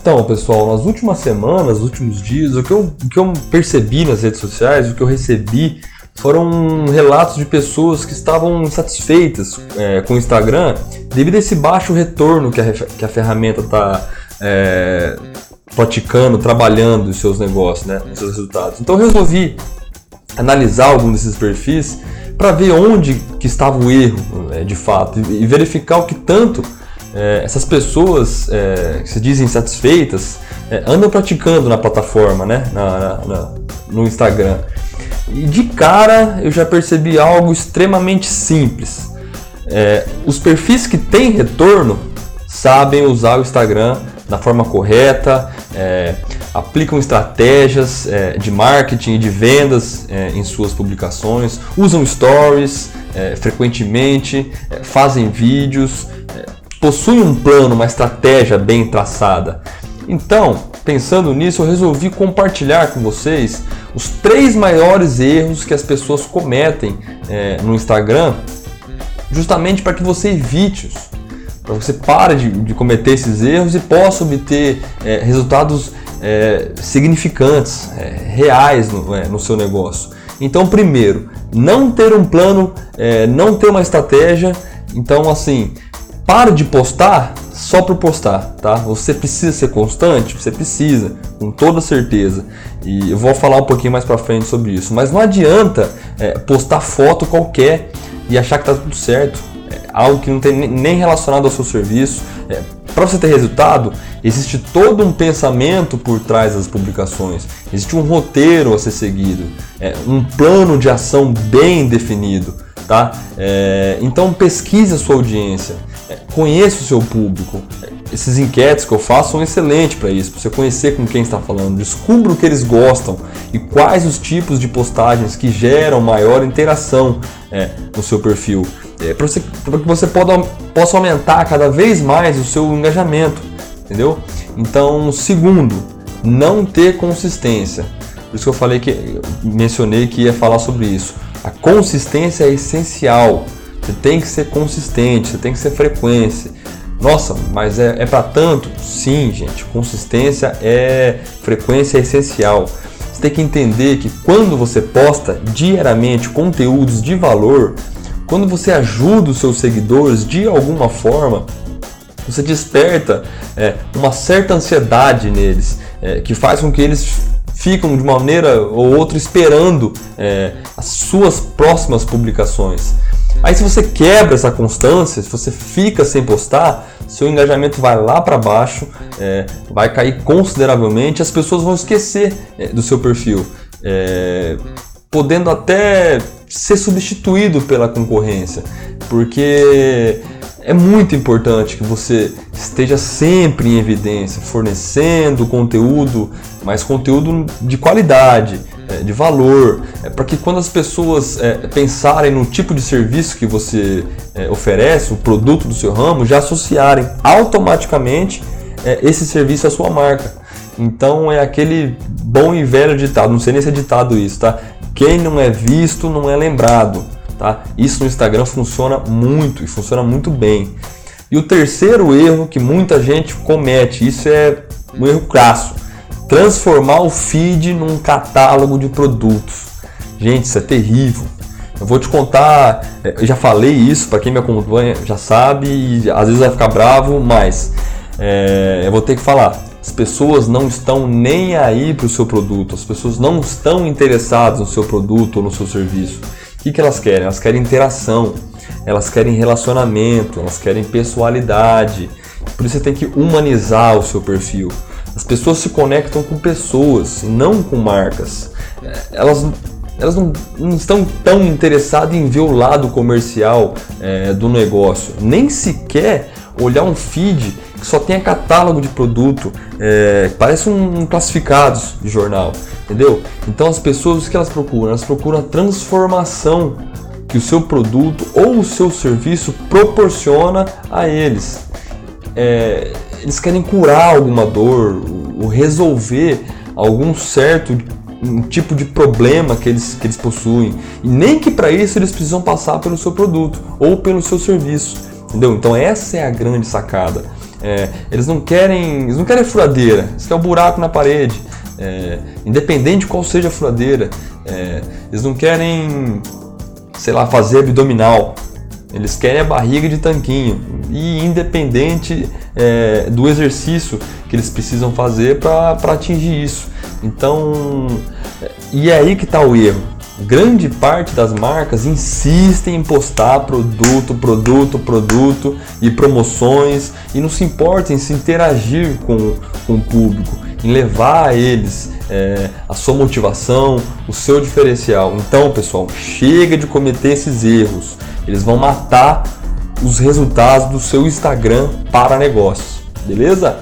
Então, pessoal, nas últimas semanas, nos últimos dias, o que, eu, o que eu percebi nas redes sociais, o que eu recebi foram relatos de pessoas que estavam insatisfeitas é, com o Instagram devido a esse baixo retorno que a, que a ferramenta está é, praticando, trabalhando os seus negócios, né, os seus resultados. Então eu resolvi analisar algum desses perfis para ver onde que estava o erro, é, de fato, e verificar o que tanto é, essas pessoas é, que se dizem satisfeitas é, andam praticando na plataforma, né? Na, na, no Instagram. E de cara eu já percebi algo extremamente simples. É, os perfis que têm retorno sabem usar o Instagram da forma correta, é, aplicam estratégias é, de marketing e de vendas em suas publicações, usam stories frequentemente, fazem vídeos, possui um plano, uma estratégia bem traçada. Então, pensando nisso, eu resolvi compartilhar com vocês os três maiores erros que as pessoas cometem é, no Instagram, justamente para que você evite-os, para você pare de, de, cometer esses erros e possa obter é, resultados é, significantes, é, reais no, é, no, seu negócio. Então, primeiro, não ter um plano, é, não ter uma estratégia. Então, assim, para de postar só por postar, tá? Você precisa ser constante, você precisa, com toda certeza. E eu vou falar um pouquinho mais para frente sobre isso. Mas não adianta é, postar foto qualquer e achar que tá tudo certo. É algo que não tem nem relacionado ao seu serviço. É, para você ter resultado, existe todo um pensamento por trás das publicações. Existe um roteiro a ser seguido, é, um plano de ação bem definido, tá? É, então pesquise a sua audiência conheça o seu público. Esses enquetes que eu faço são excelentes para isso, para você conhecer com quem está falando. Descubra o que eles gostam e quais os tipos de postagens que geram maior interação é, no seu perfil. É, para que você possa aumentar cada vez mais o seu engajamento. Entendeu? Então, segundo, não ter consistência. Por isso que eu falei que mencionei que ia falar sobre isso. A consistência é essencial. Você tem que ser consistente, você tem que ser frequência. Nossa, mas é, é para tanto? Sim, gente. Consistência é frequência é essencial. Você tem que entender que quando você posta diariamente conteúdos de valor, quando você ajuda os seus seguidores de alguma forma, você desperta é, uma certa ansiedade neles, é, que faz com que eles ficam de uma maneira ou outra esperando é, as suas próximas publicações. Aí se você quebra essa constância, se você fica sem postar, seu engajamento vai lá para baixo, é, vai cair consideravelmente, as pessoas vão esquecer é, do seu perfil, é, podendo até ser substituído pela concorrência, porque é muito importante que você esteja sempre em evidência, fornecendo conteúdo, mas conteúdo de qualidade de valor, é, para que quando as pessoas é, pensarem no tipo de serviço que você é, oferece, o produto do seu ramo, já associarem automaticamente é, esse serviço à sua marca. Então é aquele bom e velho ditado, não sei nem se é ditado isso, tá? Quem não é visto não é lembrado, tá? Isso no Instagram funciona muito e funciona muito bem. E o terceiro erro que muita gente comete, isso é um erro crasso transformar o feed num catálogo de produtos. Gente, isso é terrível. Eu vou te contar, é, eu já falei isso, para quem me acompanha já sabe, e às vezes vai ficar bravo, mas é, eu vou ter que falar. As pessoas não estão nem aí para o seu produto, as pessoas não estão interessadas no seu produto ou no seu serviço. O que, que elas querem? Elas querem interação, elas querem relacionamento, elas querem pessoalidade. Por isso você tem que humanizar o seu perfil. As pessoas se conectam com pessoas não com marcas. É, elas, elas não, não estão tão interessadas em ver o lado comercial é, do negócio, nem sequer olhar um feed que só tenha catálogo de produto, é, parece um, um classificados de jornal, entendeu? Então as pessoas o que elas procuram? Elas procuram a transformação que o seu produto ou o seu serviço proporciona a eles. É, eles querem curar alguma dor, ou resolver algum certo um tipo de problema que eles, que eles possuem. E nem que para isso eles precisam passar pelo seu produto ou pelo seu serviço. Entendeu? Então essa é a grande sacada. É, eles não querem, eles não querem furadeira, eles querem um buraco na parede. É, independente de qual seja a furadeira, é, eles não querem, sei lá, fazer abdominal. Eles querem a barriga de tanquinho e independente é, do exercício que eles precisam fazer para atingir isso. Então, e é aí que está o erro. Grande parte das marcas insistem em postar produto, produto, produto e promoções e não se importam em se interagir com, com o público, em levar a eles é, a sua motivação, o seu diferencial. Então, pessoal, chega de cometer esses erros. Eles vão matar os resultados do seu Instagram para negócios. Beleza?